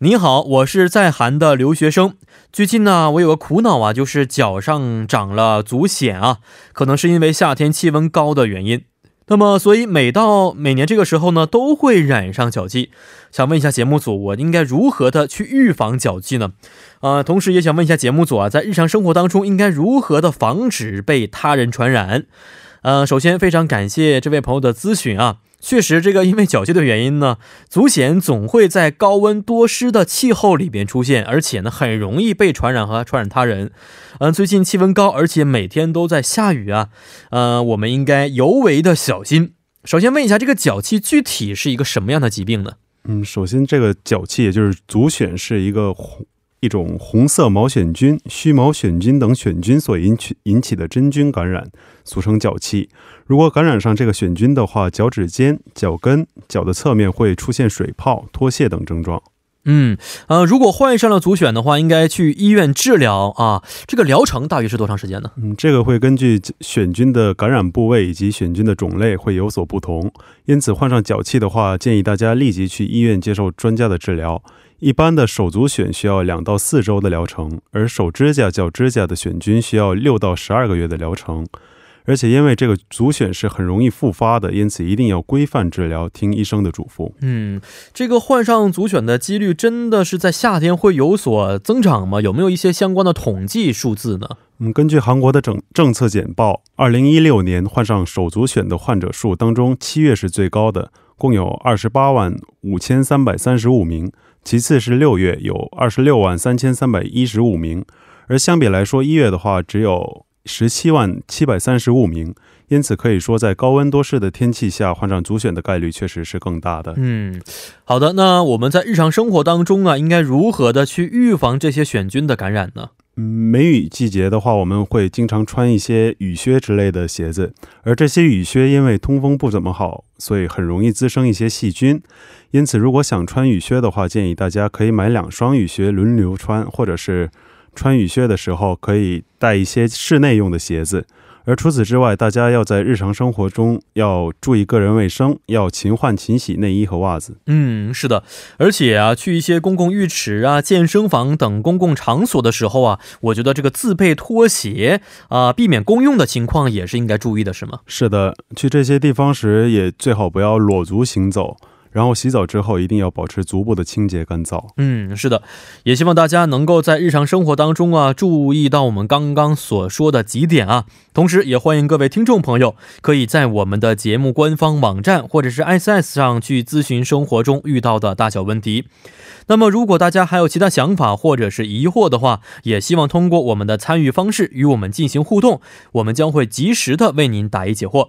你好，我是在韩的留学生。最近呢，我有个苦恼啊，就是脚上长了足癣啊，可能是因为夏天气温高的原因。那么，所以每到每年这个时候呢，都会染上脚气。想问一下节目组，我应该如何的去预防脚气呢？呃，同时也想问一下节目组啊，在日常生活当中应该如何的防止被他人传染？呃，首先非常感谢这位朋友的咨询啊。确实，这个因为脚气的原因呢，足癣总会在高温多湿的气候里边出现，而且呢，很容易被传染和传染他人。嗯，最近气温高，而且每天都在下雨啊，呃，我们应该尤为的小心。首先问一下，这个脚气具体是一个什么样的疾病呢？嗯，首先这个脚气也就是足癣是一个一种红色毛癣菌、须毛癣菌等癣菌所引起引起的真菌感染，俗称脚气。如果感染上这个癣菌的话，脚趾尖、脚跟、脚的侧面会出现水泡、脱屑等症状。嗯，呃，如果患上了足癣的话，应该去医院治疗啊。这个疗程大约是多长时间呢？嗯，这个会根据癣菌的感染部位以及癣菌的种类会有所不同。因此，患上脚气的话，建议大家立即去医院接受专家的治疗。一般的手足癣需要两到四周的疗程，而手指甲、脚指甲的癣菌需要六到十二个月的疗程。而且因为这个足癣是很容易复发的，因此一定要规范治疗，听医生的嘱咐。嗯，这个患上足癣的几率真的是在夏天会有所增长吗？有没有一些相关的统计数字呢？嗯，根据韩国的政政策简报，二零一六年患上手足癣的患者数当中，七月是最高的，共有二十八万五千三百三十五名；其次是六月，有二十六万三千三百一十五名；而相比来说，一月的话只有。十七万七百三十五名，因此可以说，在高温多湿的天气下，患上足癣的概率确实是更大的。嗯，好的，那我们在日常生活当中啊，应该如何的去预防这些癣菌的感染呢？梅雨季节的话，我们会经常穿一些雨靴之类的鞋子，而这些雨靴因为通风不怎么好，所以很容易滋生一些细菌。因此，如果想穿雨靴的话，建议大家可以买两双雨靴轮流穿，或者是。穿雨靴的时候可以带一些室内用的鞋子，而除此之外，大家要在日常生活中要注意个人卫生，要勤换勤洗内衣和袜子。嗯，是的，而且啊，去一些公共浴池啊、健身房等公共场所的时候啊，我觉得这个自备拖鞋啊，避免公用的情况也是应该注意的，是吗？是的，去这些地方时也最好不要裸足行走。然后洗澡之后一定要保持足部的清洁干燥。嗯，是的，也希望大家能够在日常生活当中啊，注意到我们刚刚所说的几点啊。同时，也欢迎各位听众朋友可以在我们的节目官方网站或者是 S S 上去咨询生活中遇到的大小问题。那么，如果大家还有其他想法或者是疑惑的话，也希望通过我们的参与方式与我们进行互动，我们将会及时的为您答疑解惑。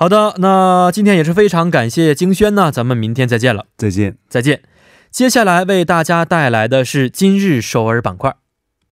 好的，那今天也是非常感谢金轩呢，咱们明天再见了，再见，再见。接下来为大家带来的是今日首尔板块。